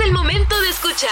es el momento de escuchar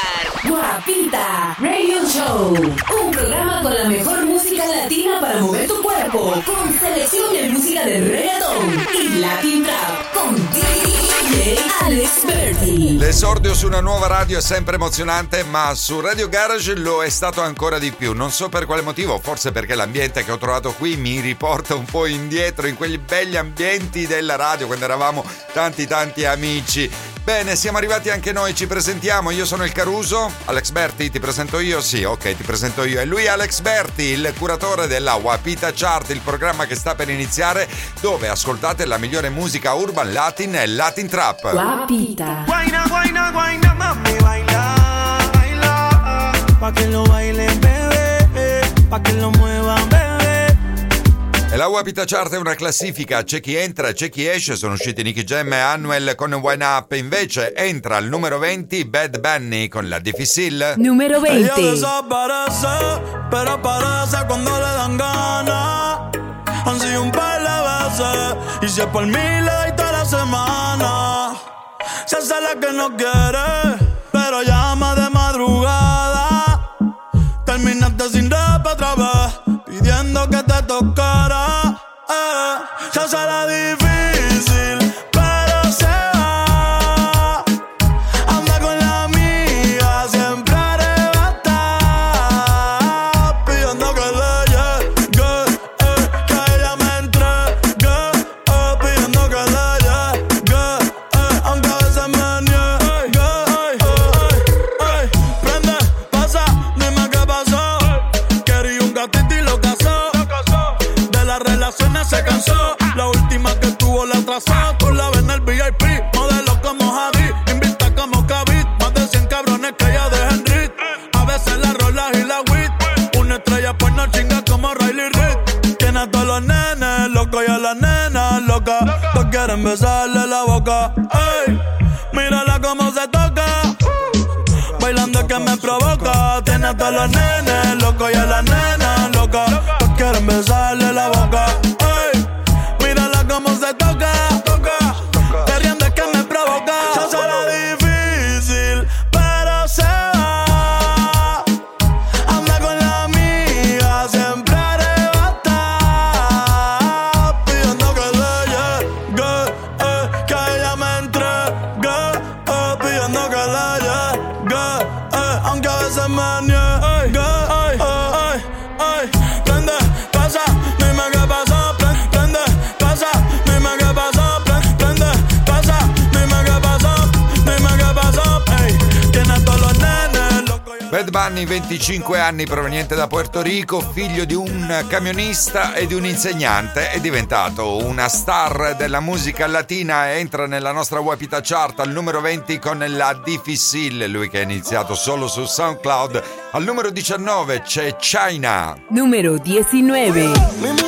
Guapita Radio Show, un programa con la mejor música latina para mover tu cuerpo, con selección de música de reggaeton y Latin Trap, con DJ Alex Berti. L'esordio su una nuova radio è sempre emozionante, ma su Radio Garage lo è stato ancora di più. Non so per quale motivo, forse perché l'ambiente che ho trovato qui mi riporta un po' indietro in quegli belli ambienti della radio quando eravamo tanti tanti amici. Bene, siamo arrivati anche noi, ci presentiamo. Io sono il Caruso, Alex Berti, ti presento io? Sì, ok, ti presento io. E lui è Alex Berti, il curatore della Wapita Chart, il programma che sta per iniziare, dove ascoltate la migliore musica urban latin e latin trap. Wapita. Guaina, guaina, guaina, mami, baila, baila. Pa' che lo bailen, bebé, pa' che lo muevan la Wapita Chart è una classifica, c'è chi entra, c'è chi esce, sono usciti Nicky Jam e Annuel con Wine Up, invece entra al numero 20 Bad Bunny con la Difficile. Numero 20. Ella desaparece, pero le dan ganas. Han un par de veces, y si es por mí le toda la semana. Se hace la que no quiere, pero llama de madrugada. esperando que te tocara. Eh, se hace la difícil. 25 anni, proveniente da Puerto Rico, figlio di un camionista e di un insegnante, è diventato una star della musica latina e entra nella nostra Wapita Chart al numero 20 con la Difficile, lui che è iniziato solo su SoundCloud. Al numero 19 c'è China. Numero 19.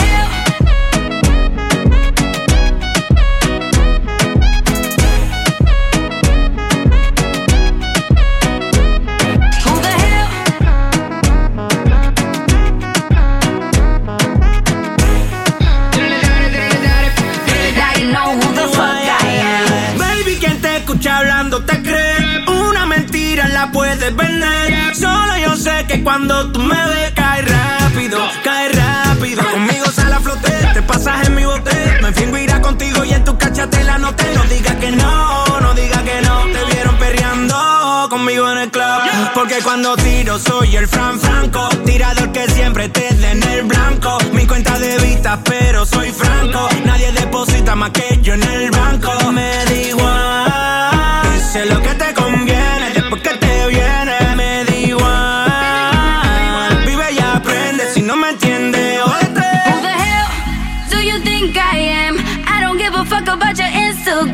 Solo yo sé que cuando tú me ves, cae rápido, cae rápido. Conmigo sale a flote, te pasas en mi bote. Me fingo irá contigo y en tu cacha te la noté. No digas que no, no digas que no. Te vieron perreando conmigo en el club. Porque cuando tiro soy el Fran Franco. Tirador que siempre te den en el blanco. Mi cuenta de vista, pero soy franco. Nadie deposita más que yo en el banco. Me da igual. Sé lo que te conviene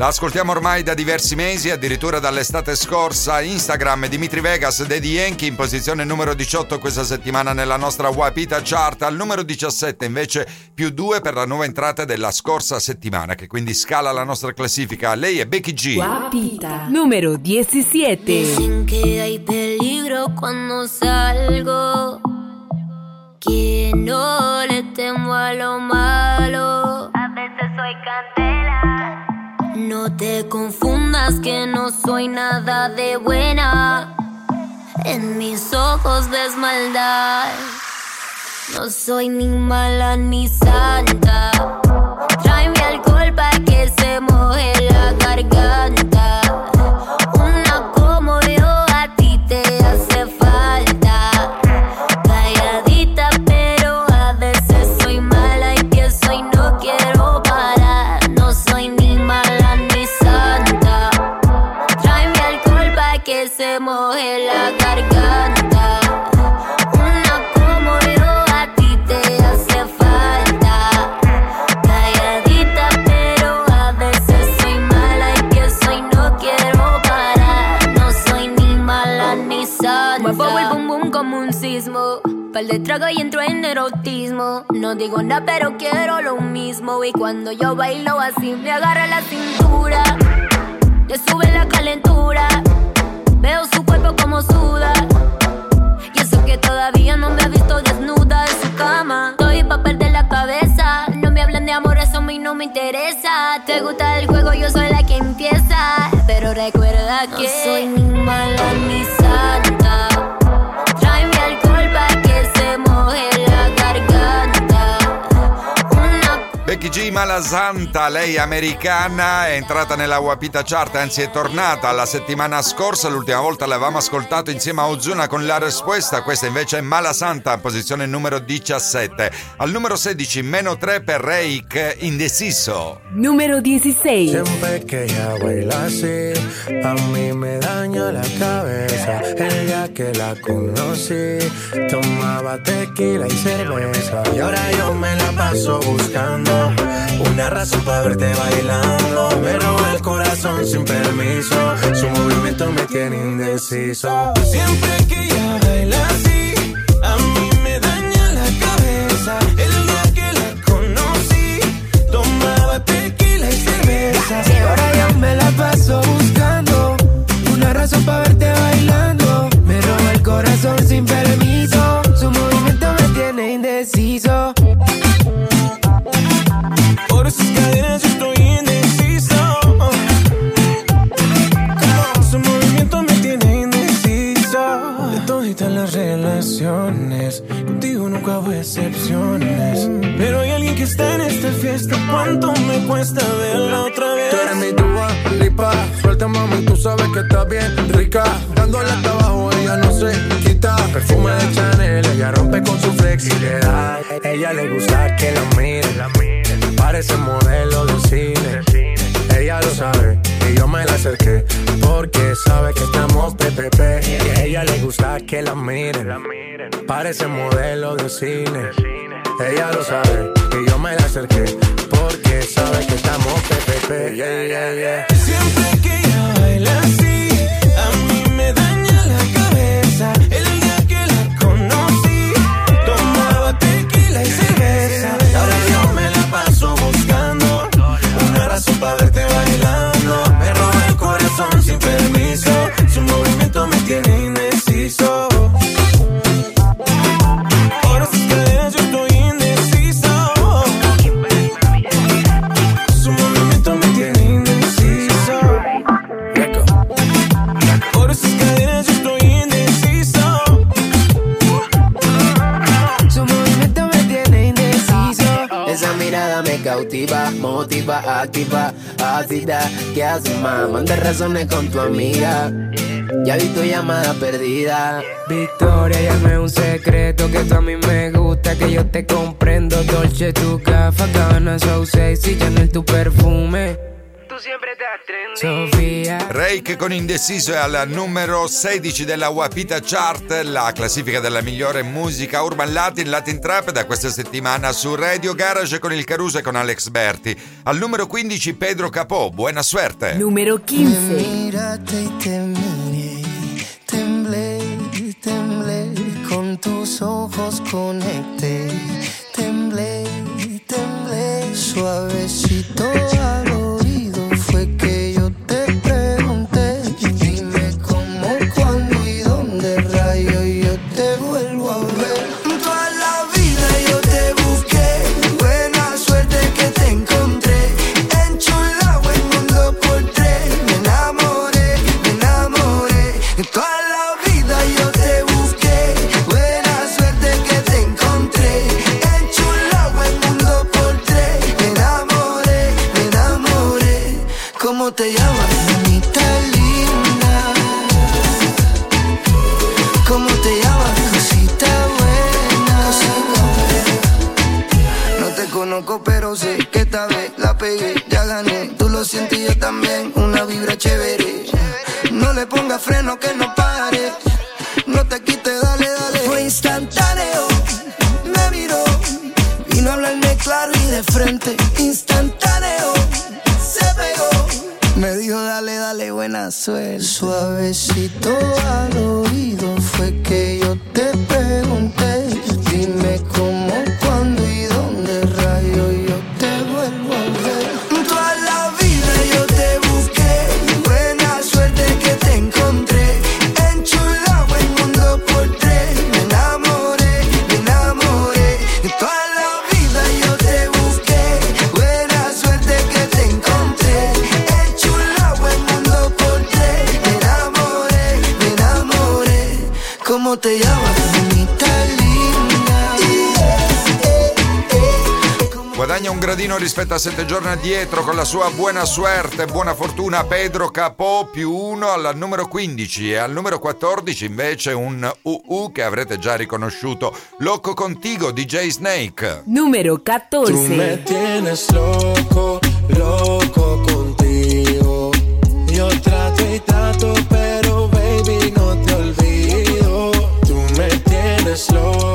La ascoltiamo ormai da diversi mesi, addirittura dall'estate scorsa. Instagram Dimitri Vegas, Daddy Yankee in posizione numero 18 questa settimana nella nostra Wapita Chart. Al numero 17 invece più 2 per la nuova entrata della scorsa settimana, che quindi scala la nostra classifica. Lei è Becky G. Wapita numero 17. Dicen che hai peligro quando salgo. Que non le temo a lo malo. A veces soy cantante. No te confundas que no soy nada de buena. En mis ojos ves maldad. No soy ni mala ni santa. mi alcohol para que se moje la garganta. se moje la garganta. Una como yo a ti te hace falta. Calladita, pero a veces soy mala y pienso soy? no quiero parar. No soy ni mala ni santa. Muevo el bumbum como un sismo. Pal de trago y entro en erotismo. No digo nada, pero quiero lo mismo. Y cuando yo bailo así, me agarra la cintura. Le sube la calentura. Veo su cuerpo como suda. Y eso que todavía no me ha visto desnuda en su cama. Estoy papel perder la cabeza. No me hablan de amor, eso a mí no me interesa. Te gusta el juego, yo soy la que empieza. Pero recuerda que soy ni mala ni Gigi Malasanta, lei americana, è entrata nella Wapita Chart, anzi è tornata la settimana scorsa, l'ultima volta l'avevamo ascoltato insieme a Ozuna con la risposta, questa invece è Malasanta, posizione numero 17. Al numero 16, meno 3 per Reik, indeciso. Numero 16. Sempre che ella baila así, a mí me daña la cabeza. Ella día que la conocí, tomaba tequila y cerveza. Y ahora yo me la paso buscando Una razón para verte bailando. Me roba el corazón sin permiso. Su movimiento me tiene indeciso. Siempre que ella baila bien rica. Dándole hasta abajo, ella no se quita. Perfume de Chanel, ella rompe con su flexibilidad. Ella le gusta que la miren. Parece modelo de cine. Ella lo sabe y yo me la acerqué. Porque sabe que estamos pepepe, Y ella le gusta que la miren. Parece modelo de cine. Ella lo sabe y yo me la acerqué activa, activa, ácida. ¿Qué haces, más? Manda razones con tu amiga. Ya vi tu llamada perdida. Victoria, ya un secreto que a mí me gusta, que yo te comprendo. Dolce, tu café, gana so sexy, es tu perfume. siempre Sofia. Rake con Indeciso è al numero 16 della Wapita Chart, la classifica della migliore musica urban latin, latin trap da questa settimana su Radio Garage con il Caruso e con Alex Berti. Al numero 15 Pedro Capò, buona suerte. Numero 15. Mirate y temblé, temblé, temblé, con tus ojos conecté, temblé, temblé, suavecito a chévere. No le ponga freno que no pare. No te quite, dale, dale. Fue instantáneo, me miró. Vino a hablarme claro y de frente. Instantáneo, se pegó. Me dijo, dale, dale, buena suerte. Suavecito al oído fue que yo te pregunté. Dime botella bonita linda. Guadagna un gradino rispetto a sette giorni addietro con la sua buona suerte e buona fortuna Pedro Capò più uno al numero 15 e al numero 14 invece un UU che avrete già riconosciuto, Loco Contigo DJ Snake. Numero 14. Tu me tienes loco, loco slow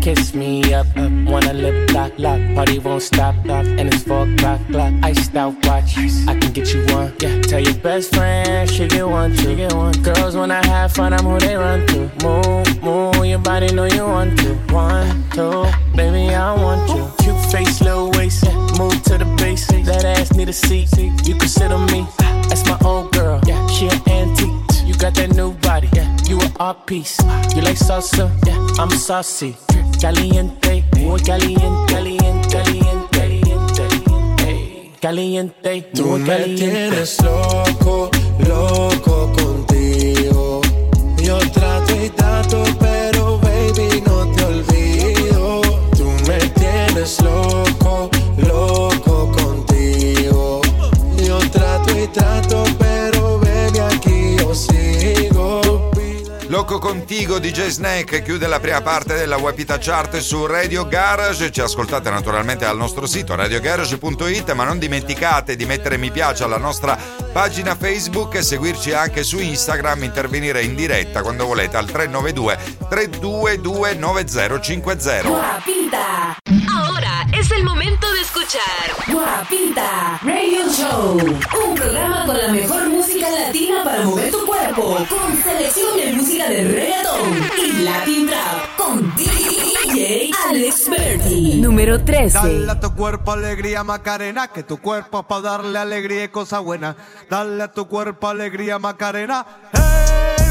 kiss me up, up. Wanna lip lock, lock, party won't stop, lock. And it's four o'clock, clock, iced out watch. I can get you one, yeah. Tell your best friend, she get one, she get one. Girls, when I have fun, I'm who they run to. Move, move, your body know you want to. One, two, baby, I want you. Cute face, little waist, yeah. move to the base. That ass need a seat, you can sit on me. That's my old girl, yeah. She an antique, you got that new body, yeah you are peace. You like salsa? Yeah, I'm sassy. Caliente, muy caliente, caliente, caliente, caliente. Tú me tienes loco, loco contigo. Yo trato y trato, pero baby, no te olvido. Tú me tienes loco. contigo DJ Snake chiude la prima parte della Wapita Chart su Radio Garage. Ci ascoltate naturalmente al nostro sito radiogarage.it, ma non dimenticate di mettere mi piace alla nostra pagina Facebook e seguirci anche su Instagram, intervenire in diretta quando volete al 392 322 9050. Wapita! Es el momento de escuchar Guapita Radio Show, un programa con la mejor música latina para mover tu cuerpo, con selección de música de reggaeton y Latin Trap con DJ Alex Berti. Número 13. Dale a tu cuerpo alegría Macarena, que tu cuerpo es para darle alegría y cosa buena. Dale a tu cuerpo alegría Macarena.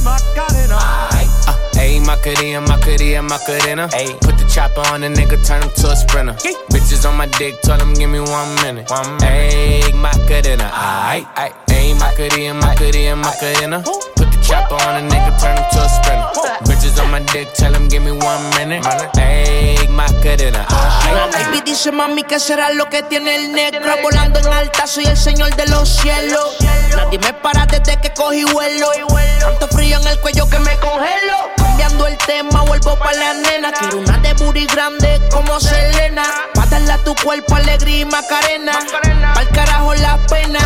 Macarena. Uh, ayy, Macarena, Macarena, Macarena. Ayy. Put the chopper on the nigga, turn him to a sprinter. Yeah. Bitches on my dick, tell him give me one minute. One minute. Ayy, Macarena. Ayy, ayy, ayy, Macarena, Macarena, Macarena. Put Chopper on Baby, dice mami que será lo que tiene el negro. Volando en alta, soy el señor de los cielos. Nadie me para desde que cogí vuelo. Tanto frío en el cuello que me congelo. Cambiando el tema, vuelvo para la nena. Quiero una de booty grande como Selena. Pa' tu cuerpo alegría y macarena. Pa'l carajo la pena.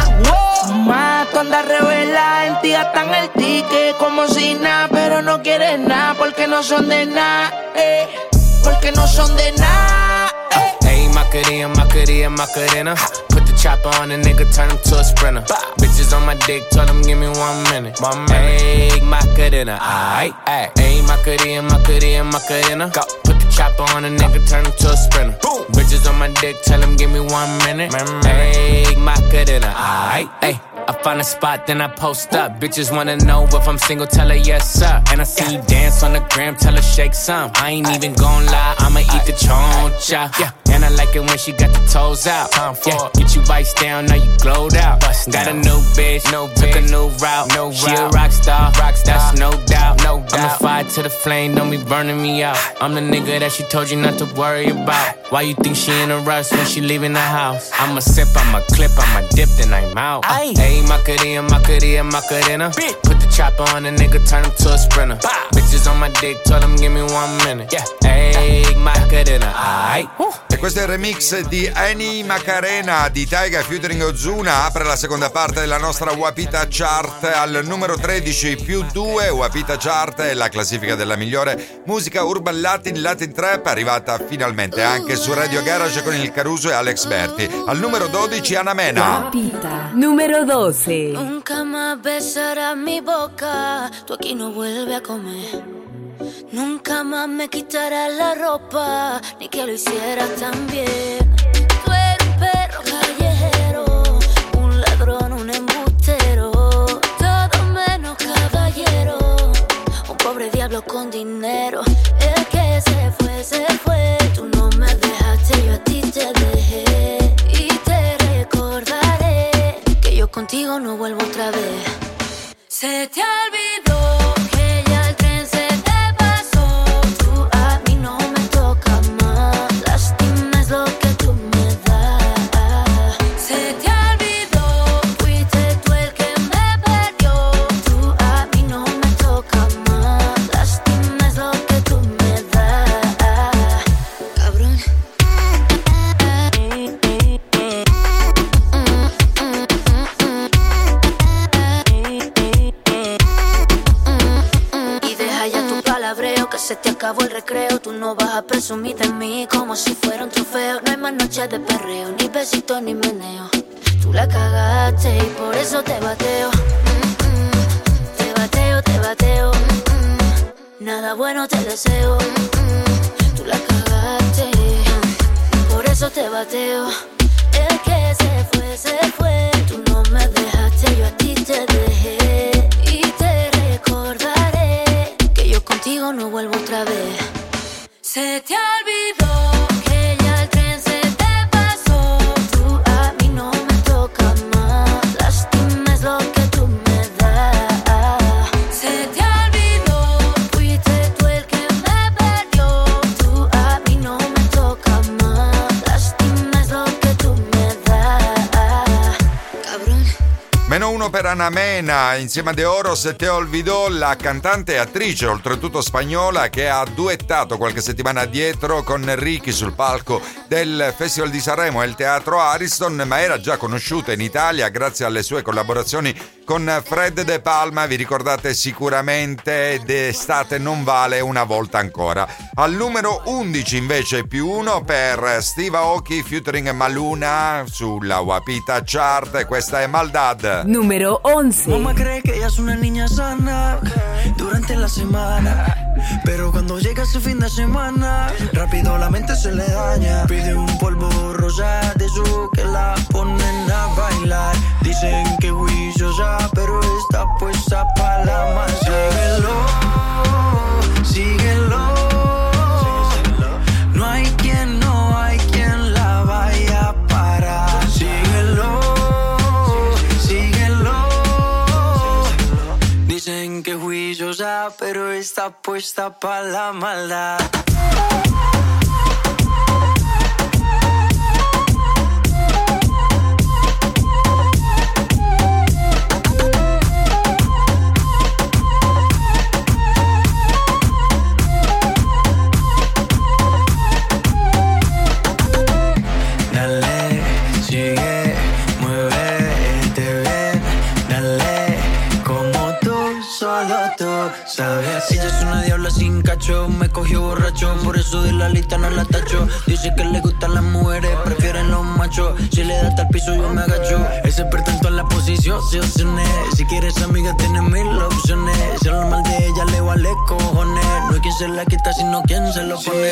Mato anda tú revela, en ti tan el ticket. que como si nada, pero no quieres nada porque no son de nada, eh, porque no son de nada. Hey, Macarena, Macarena, Macarena. Put the chopper on a nigga, turn him to a sprinter. Bah. Bitches on my dick, tell him give me one minute. My make Macarena, aight, Hey, Macarena, Macarena, Macarena. Go. Put the chopper on a nigga, turn him to a sprinter. Boom. Bitches on my dick, tell him give me one minute. My make Macarena, aight, aight. I find a spot, then I post up. Bitches wanna know if I'm single, tell her yes, sir. And I see you dance on the gram, tell her shake some. I ain't even gon' lie, I'ma eat the choncha. Yeah. I like it when she got the toes out. Time for yeah, get you vice down, now you glowed out. Bust got down. a new bitch, no took bitch. a new route. No she route. a rock star, rock star, that's no doubt. No doubt. I'm the fire to the flame, don't be burning me out. I'm the nigga that she told you not to worry about. Why you think she in a rush when she leaving the house? I'm a sip, I'm a clip, I'm a dip, then I'm out. Ayy, hey, Macarena, Macarena, Macarena. Put the chopper on a nigga, turn him to a sprinter. Bah. Bitches on my dick, told him give me one minute. Yeah, my Macarena, aight. a. was questo è il remix di Annie Macarena di Taiga featuring Ozuna. Apre la seconda parte della nostra Wapita Chart al numero 13 più 2. Wapita Chart è la classifica della migliore musica urban latin latin trap arrivata finalmente anche su Radio Garage con il Caruso e Alex Berti. Al numero 12 Ana Mena. Wapita numero 12. Nunca más besarás mi boca, tú aquí no vuelve a comer. Nunca más me quitarás la ropa, ni que lo hiciera tan bien. Tú eres un perro callejero, un ladrón, un embustero, todo menos caballero, un pobre diablo con dinero. El que se fue, se fue, tú no me dejaste, yo a ti te dejé. Y te recordaré que yo contigo no vuelvo otra vez. Se te olvidó. Giovanna Mena, insieme a De Oros Teo Olvidol, la cantante e attrice oltretutto spagnola che ha duettato qualche settimana addietro con Ricky sul palco del Festival di Sanremo e il Teatro Ariston, ma era già conosciuta in Italia grazie alle sue collaborazioni con Fred De Palma, vi ricordate sicuramente d'estate non vale una volta ancora. Al numero 11 invece più uno per Steve Aoki featuring Maluna sulla Wapita Chart, questa è Maldad. Numero 11. Mamá cree che ella es una niña sana durante la semana, pero cuando llega su fin de semana, rapido la mente se le daña. Pide un polvo rosa de su que la ponen a bailar. Dicen que Willy ya pero está puesta para la maldad Síguelo, síguelo. No hay quien, no hay quien la vaya a parar. Síguelo, síguelo. Dicen que juiciosa, pero está puesta para la maldad. Me cogió borracho, por eso de la lista no la tacho. Dice que le gustan las mujeres, prefieren los machos. Si le da hasta piso, yo me agacho. Ese pretento en la posición, si Si quieres amiga, tienes mil opciones. Si lo mal de ella le vale cojones. No hay quien se la quita, sino quien se lo pone.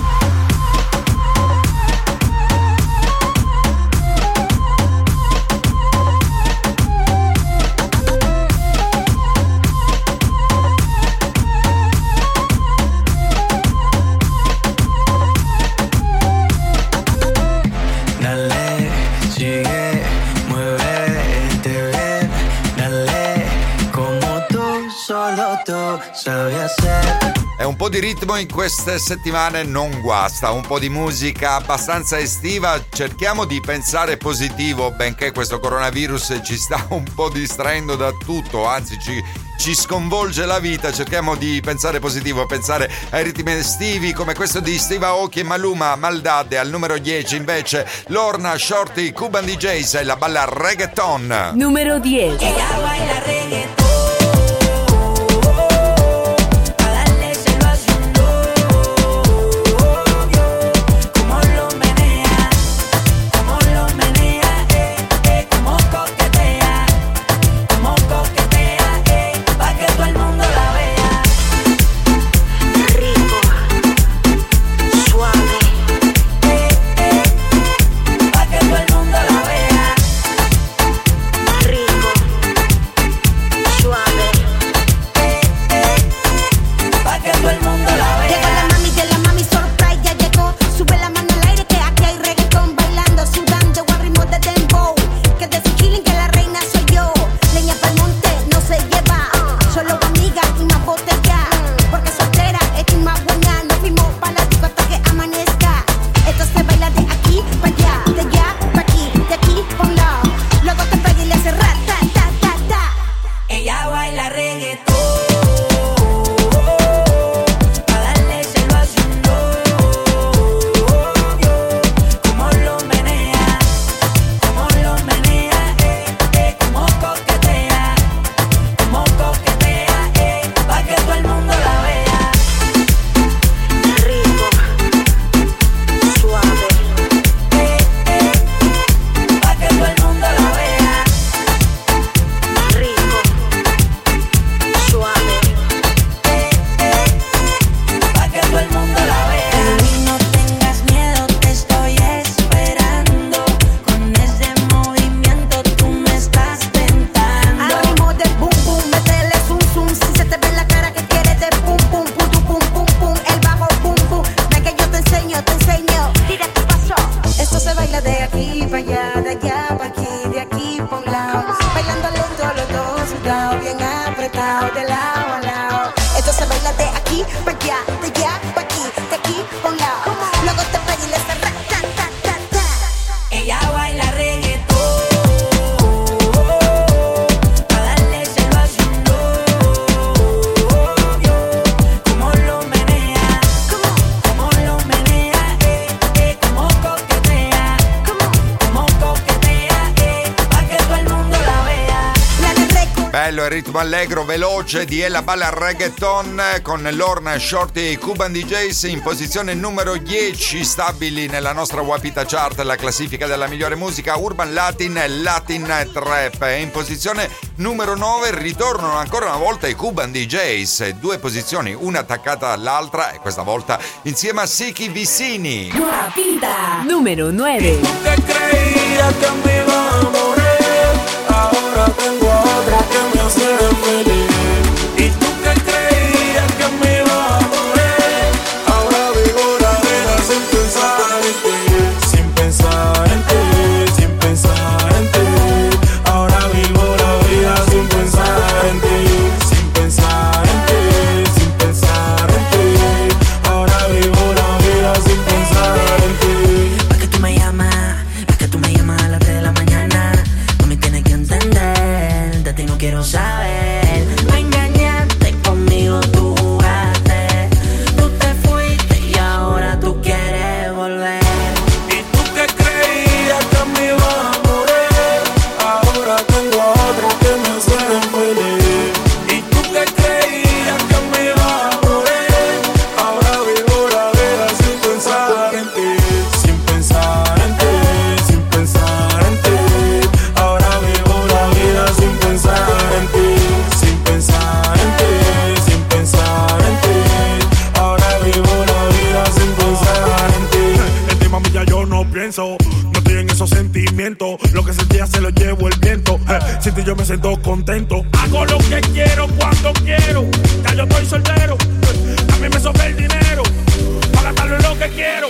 E un po' di ritmo in queste settimane non guasta, un po' di musica abbastanza estiva, cerchiamo di pensare positivo, benché questo coronavirus ci sta un po' distraendo da tutto, anzi ci, ci sconvolge la vita, cerchiamo di pensare positivo, pensare ai ritmi estivi come questo di Steve Aoki e Maluma, Maldade al numero 10 invece Lorna Shorty, Cuban DJs e la balla reggaeton. Numero 10. E la reggaeton. bello e ritmo allegro veloce di Ella Balla Reggaeton con Lorna Shorty e Cuban DJs in posizione numero 10 stabili nella nostra Wapita Chart, la classifica della migliore musica urban latin e latin trap. E in posizione numero 9 ritornano ancora una volta i Cuban DJs, due posizioni, una attaccata all'altra e questa volta insieme a Siki Vicini. Wapita numero 9. girl, I'm ready. No estoy en esos sentimientos. Lo que sentía se lo llevo el viento. Eh, si yo me siento contento. Hago lo que quiero cuando quiero. Ya yo estoy soltero. Eh, a mí me sobra el dinero. Para gastarlo lo que quiero.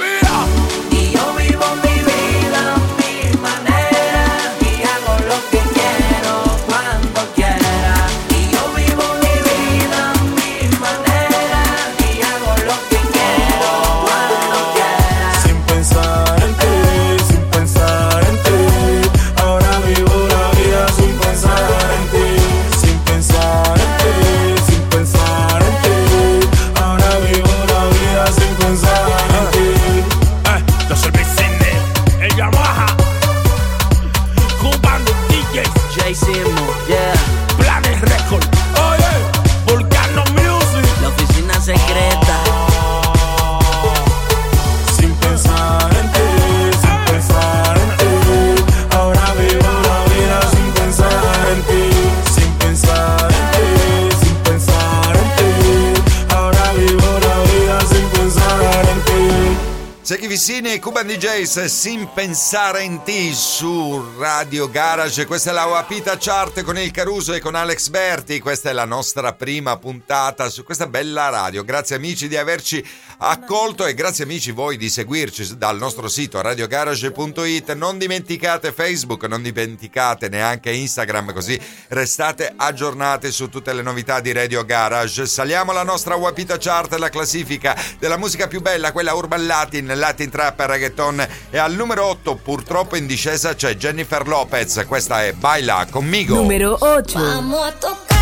Urban DJs Sin pensare in te su Radio Garage. Questa è la Wapita Chart con il Caruso e con Alex Berti. Questa è la nostra prima puntata su questa bella radio. Grazie amici di averci accolto e grazie amici voi di seguirci dal nostro sito radiogarage.it. Non dimenticate Facebook, non dimenticate neanche Instagram, così restate aggiornati su tutte le novità di Radio Garage. Saliamo la nostra Wapita Chart, la classifica della musica più bella, quella urban latin, latin trap, reggaeton Benetton e al numero 8 purtroppo in discesa c'è Jennifer Lopez, questa è Baila conmigo. Numero 8. Vamos a tocar.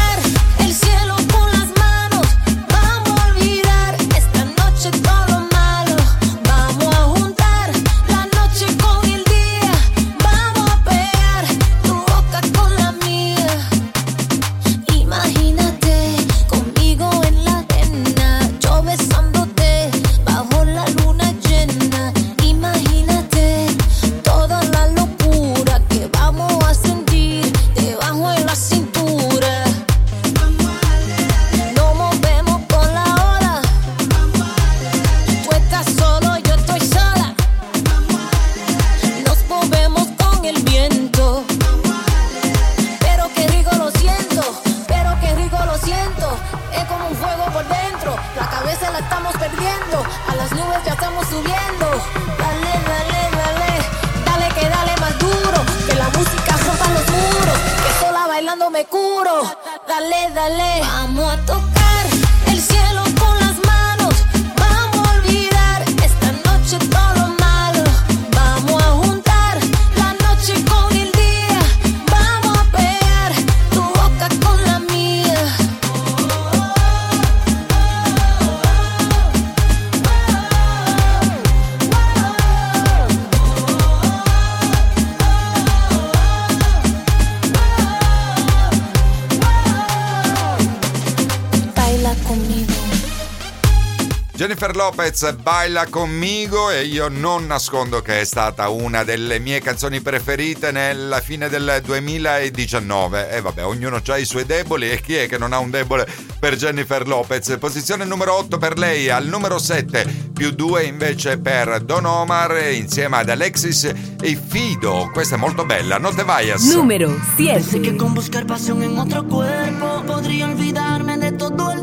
Jennifer Lopez baila conmigo e io non nascondo che è stata una delle mie canzoni preferite nella fine del 2019. E vabbè, ognuno ha i suoi deboli e chi è che non ha un debole per Jennifer Lopez? Posizione numero 8 per lei, al numero 7 più 2 invece per Don Omar insieme ad Alexis e Fido. Questa è molto bella, non te vayas. Numero 7. Pensé que con buscar passione in otro cuerpo potrei olvidar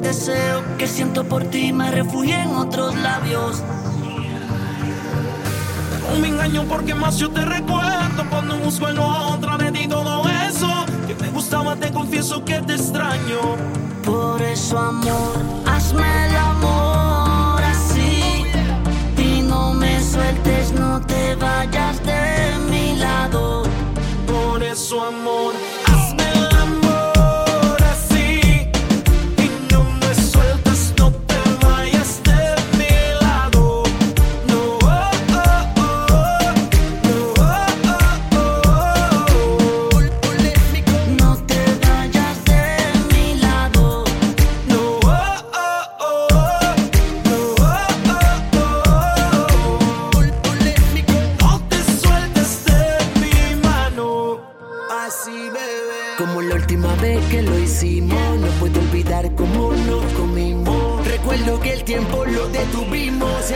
deseo que siento por ti me refugio en otros labios. Me engaño porque más yo te recuerdo cuando busco en otra Me di todo eso que me gustaba te confieso que te extraño. Por eso amor, hazme el amor así y no me sueltes, no te vayas de mi lado. Por eso amor.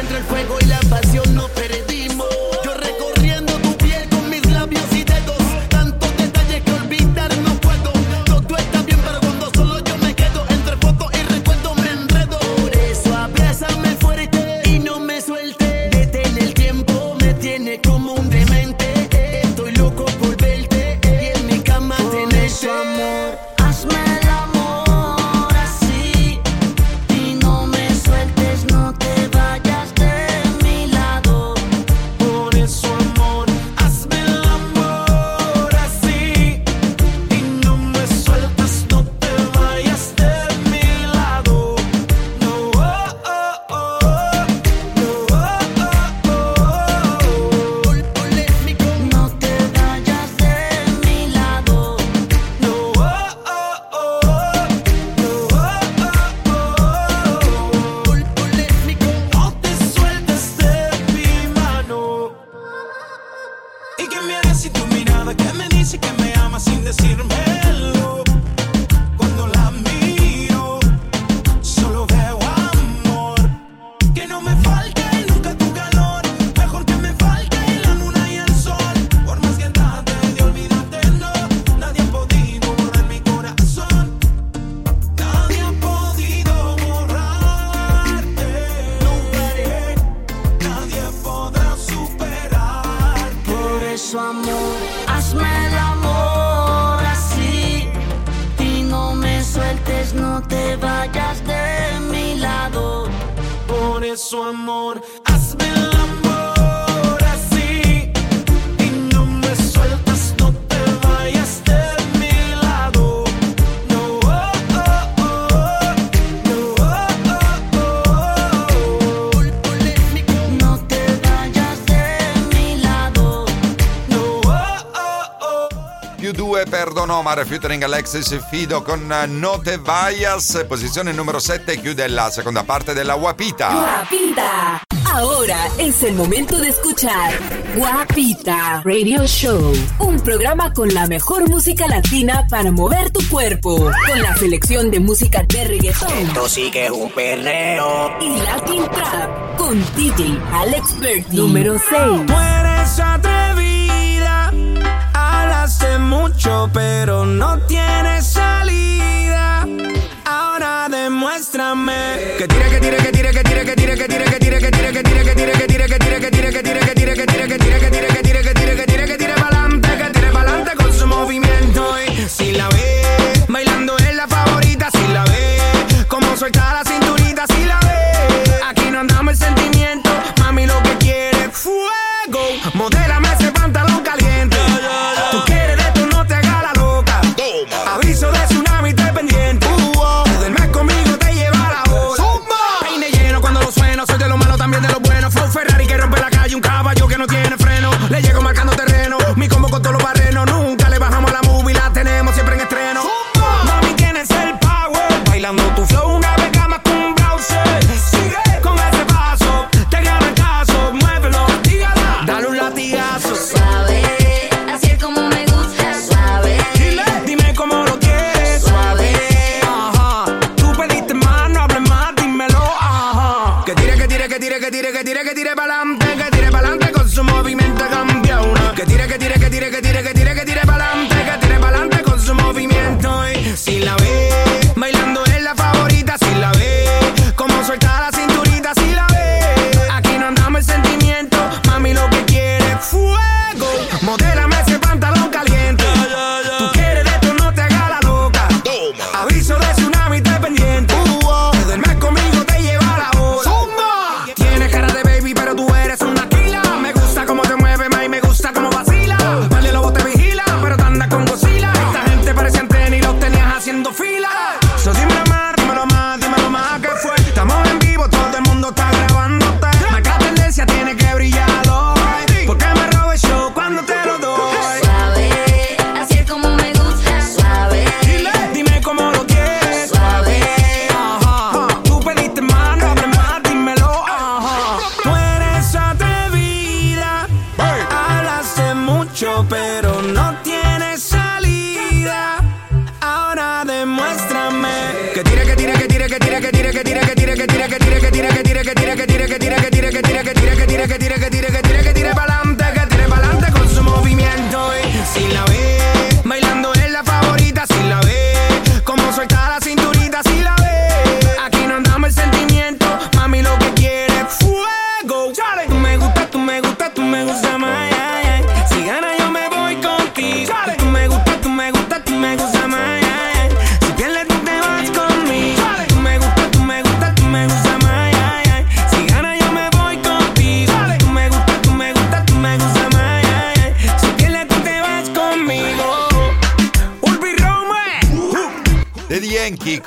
entre el fuego y la pasión. No con Omar Alexis Fido con eh, No te vayas, eh, Posición número 7 de la segunda parte de la Guapita. Guapita. Ahora es el momento de escuchar Guapita Radio Show, un programa con la mejor música latina para mover tu cuerpo, con la selección de música de reggaetón. Esto sí que es un perreo. Y Latin Trap con DJ Alex Número 6 hace mucho, pero no tiene salida. Ahora demuéstrame que tire, que tire, que tire, que tire, que tire, que tire, que tire, que tire, que tire, que tira.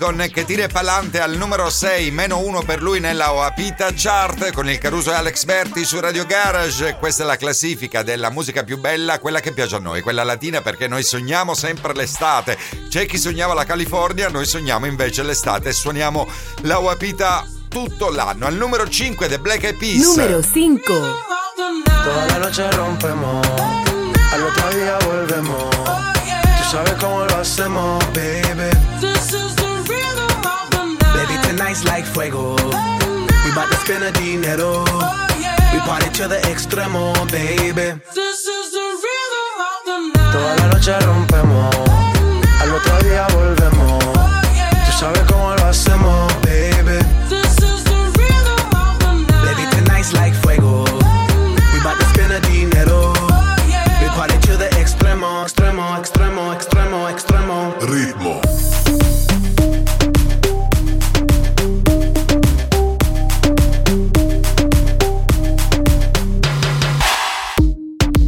con che tira Palante al numero 6, meno 1 per lui nella Oapita Chart con il Caruso e Alex Berti su Radio Garage. Questa è la classifica della musica più bella, quella che piace a noi, quella latina perché noi sogniamo sempre l'estate. C'è chi sognava la California, noi sogniamo invece l'estate e suoniamo la Oapita tutto l'anno. Al numero 5 The Black Eyed Peas. Numero 5. Toda la noche rompemos, al otro día volvemos. Tú sabes cómo lo hacemos, baby. like fuego. We bout to spend a dinero. We party to the extremo, baby. This is the rhythm of the night. Toda la noche rompemos. Al otro día volvemos. Tú sabes cómo lo hacemos, baby.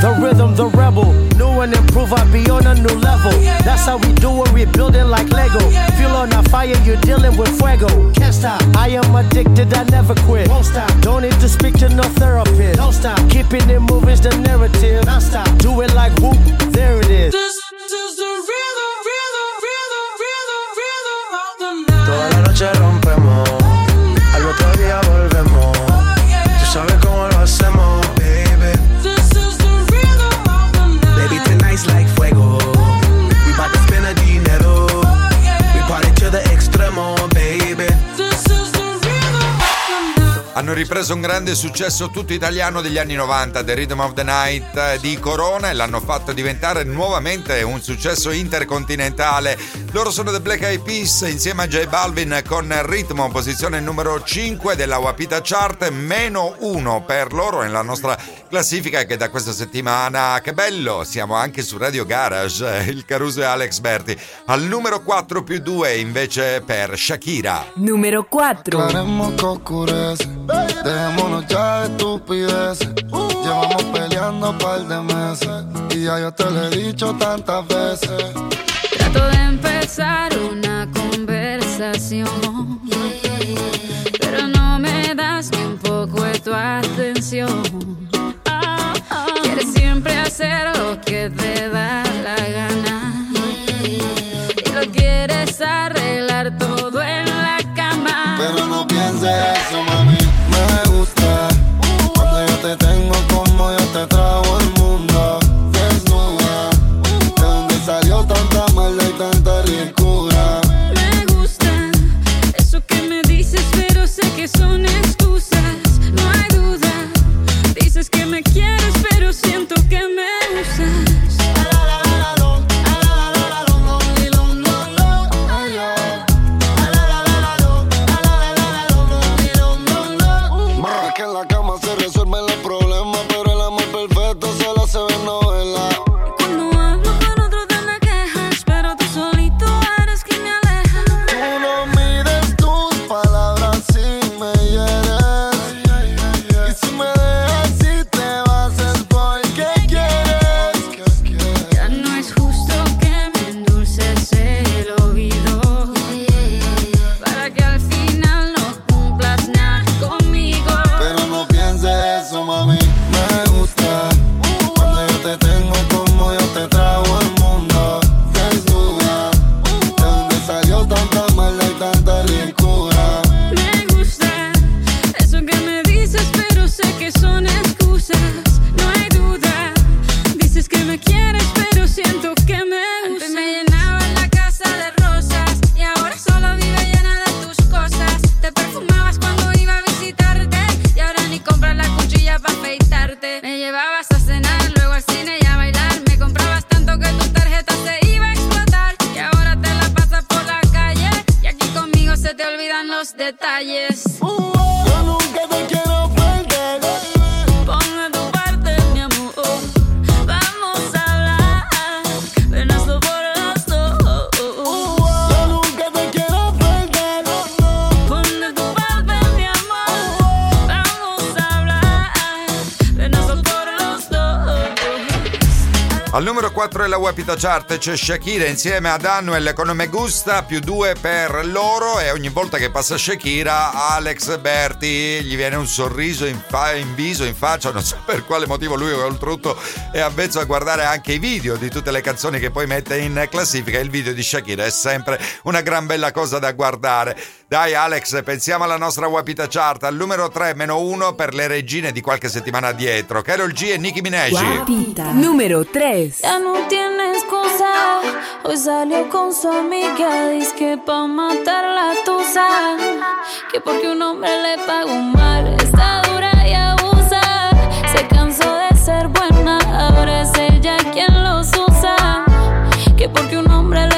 The rhythm, the rebel. New and improve, I be on a new level. That's how we do it, we build it like Lego. Feel on a fire, you're dealing with fuego. Can't stop. I am addicted, I never quit. Won't stop. Don't need to speak to no therapist. Don't stop. Keeping it moving's the narrative. Don't stop. Do it like whoop, there it is. this is the rhythm. hanno ripreso un grande successo tutto italiano degli anni 90, The Rhythm of the Night eh, di Corona, e l'hanno fatto diventare nuovamente un successo intercontinentale. Loro sono The Black Eyed Peas insieme a J Balvin con Ritmo, posizione numero 5 della Wapita Chart, meno 1 per loro nella nostra classifica che da questa settimana, ah, che bello, siamo anche su Radio Garage, eh, il Caruso e Alex Berti. Al numero 4 più 2 invece per Shakira. Numero 4. Dejémonos ya de estupideces. Llevamos peleando un par de meses. Y ya yo te lo he dicho tantas veces. una conversación, pero no me das ni un poco de tu atención. Quieres siempre hacer lo que te da la gana y lo quieres arreglar todo en la cama. Pero no pienses eso, mami, me gusta cuando yo te tengo con son excusas. Al numero 4 della Wapita Chart c'è Shakira insieme ad Anuel con Me Gusta, più due per loro e ogni volta che passa Shakira Alex Berti gli viene un sorriso in, fa- in viso, in faccia, non so per quale motivo lui oltretutto è avvezzo a guardare anche i video di tutte le canzoni che poi mette in classifica. Il video di Shakira è sempre una gran bella cosa da guardare. Dai Alex, pensiamo alla nostra Wapita Chart, al numero 3 1 per le regine di qualche settimana dietro. Carol G e Nicki Minaj. Wapita numero 3. Ya no tiene excusa, hoy salió con su amiga, dice que pa' matar la tusa, que porque un hombre le pagó mal, está dura y abusa, se cansó de ser buena, ahora es ella quien los usa, que porque un hombre le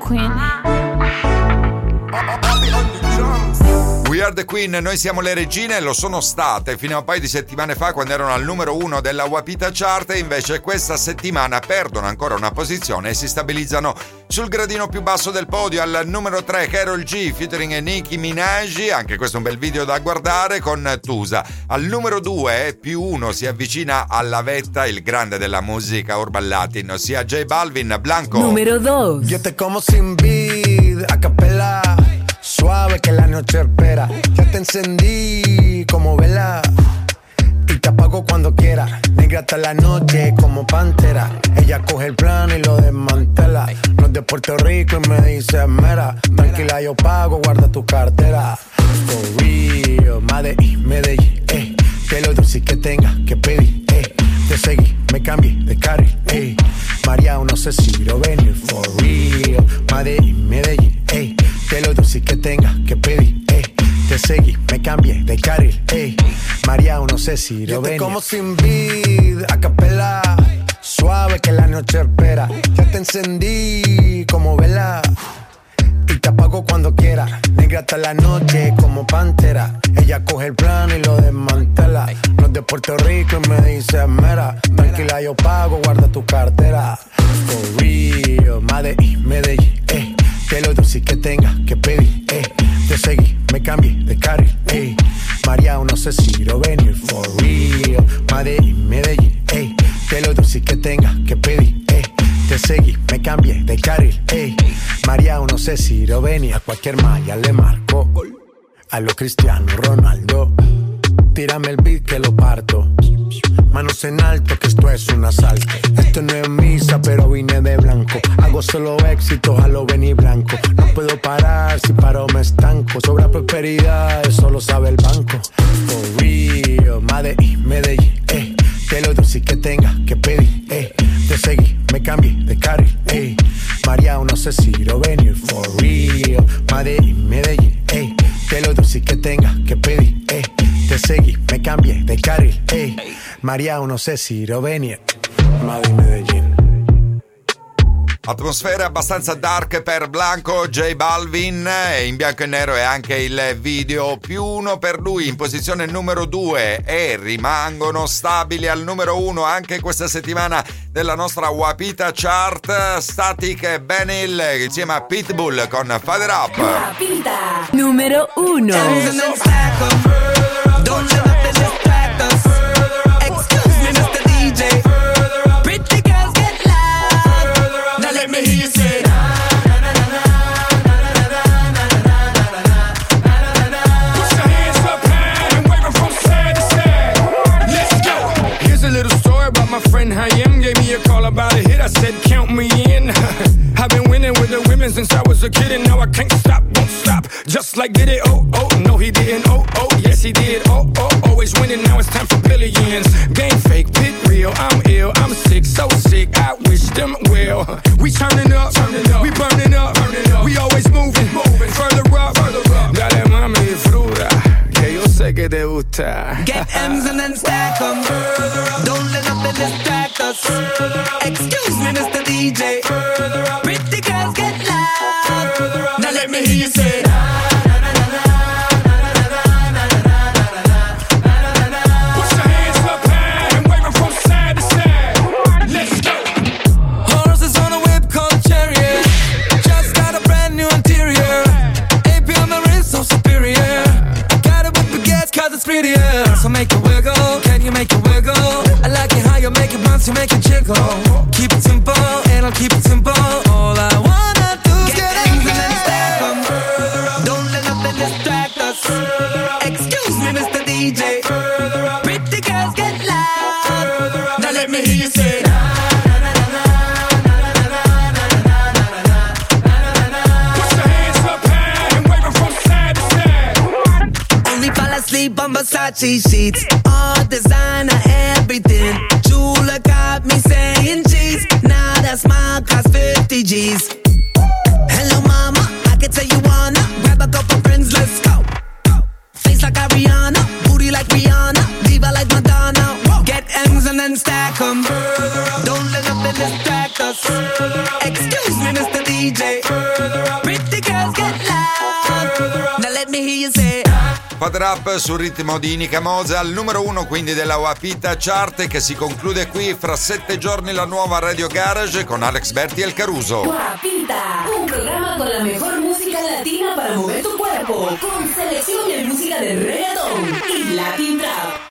Queen。are Queen, noi siamo le regine lo sono state fino a un paio di settimane fa quando erano al numero uno della Wapita Chart e invece questa settimana perdono ancora una posizione e si stabilizzano sul gradino più basso del podio al numero 3 Carol G featuring Nicki Minaj, anche questo è un bel video da guardare con Tusa. Al numero 2 più 1 si avvicina alla vetta il grande della musica urban latin, ossia J Balvin Blanco. Numero 2. Io te como sin vid, a cappella. suave que la noche espera. Ya te encendí como vela y te apago cuando quiera. Negra hasta la noche como pantera. Ella coge el plano y lo desmantela. No es de Puerto Rico y me dice mera. Tranquila, yo pago, guarda tu cartera. For real, y Medellín, eh. Que lo dulce que tenga que pedir, eh. Te seguí, me cambié de carril, eh. María, no sé si lo venir. For real, Medellín, Medellín, eh te lo doy sí que tenga que pedí eh. Te seguí, me cambié de caril, eh. María, no sé si lo ven. como sin vid, a capela. Suave que la noche espera. Ya te encendí como vela. Y te apago cuando quieras Negra hasta la noche como pantera. Ella coge el plano y lo desmantela. No es de Puerto Rico y me dice mera. Tranquila, yo pago, guarda tu cartera. For real, Madre Medellín, eh. Que lo dulce que tenga que pedí, eh. Te seguí, me cambié de carril, eh. María, uno, sé si lo venir for real. Madrid, Medellín, eh. Que lo dulce que tenga que pedí, eh. Te seguí, me cambié de carril, eh. María, uno, sé si lo venir a cualquier malla le marco. A lo Cristiano Ronaldo. Tírame el beat que lo parto. Manos en alto, que esto es un asalto. Esto no Solo éxitos a lo y blanco. No puedo parar, si paro me estanco. Sobra prosperidad, eso lo sabe el banco. For real, y Medellín, eh. Te lo doy si que tenga que pedir, eh. Te seguí, me cambié de carril, eh. María, no sé si lo venir. For real, y Medellín, eh. Te lo doy si que tenga que pedir, eh. Te seguí, me cambié de carril, eh. María, no sé si lo venir. Madre Medellín. Atmosfera abbastanza dark per Blanco J Balvin, in bianco e nero è anche il video più uno per lui in posizione numero due e rimangono stabili al numero uno anche questa settimana della nostra Wapita Chart Static e Ben insieme a Pitbull con Father Up. Wapita numero 1. since I was a kid and now I can't stop, won't stop. Just like did it, oh, oh, no he didn't, oh, oh, yes he did, oh, oh, always winning, now it's time for billions. Game fake, pit real, I'm ill, I'm sick, so sick, I wish them well. We turning up, turning up. we burning up, burning up, we always moving, moving, further up, further up. Dale mami, fruta. Que yo sé que te gusta. Get M's and then stack them. Don't let nothing distract us. Excuse me, Mr. DJ. Pretty girls get let me hear you say. seats. up sul ritmo di Inica Moza al numero 1 quindi della Wapita Chart che si conclude qui fra 7 giorni la nuova Radio Garage con Alex Berti e il Caruso. Wapita, un programma con la miglior musica latina para mover tu cuerpo con selezione de música de reggaeton y latin trap.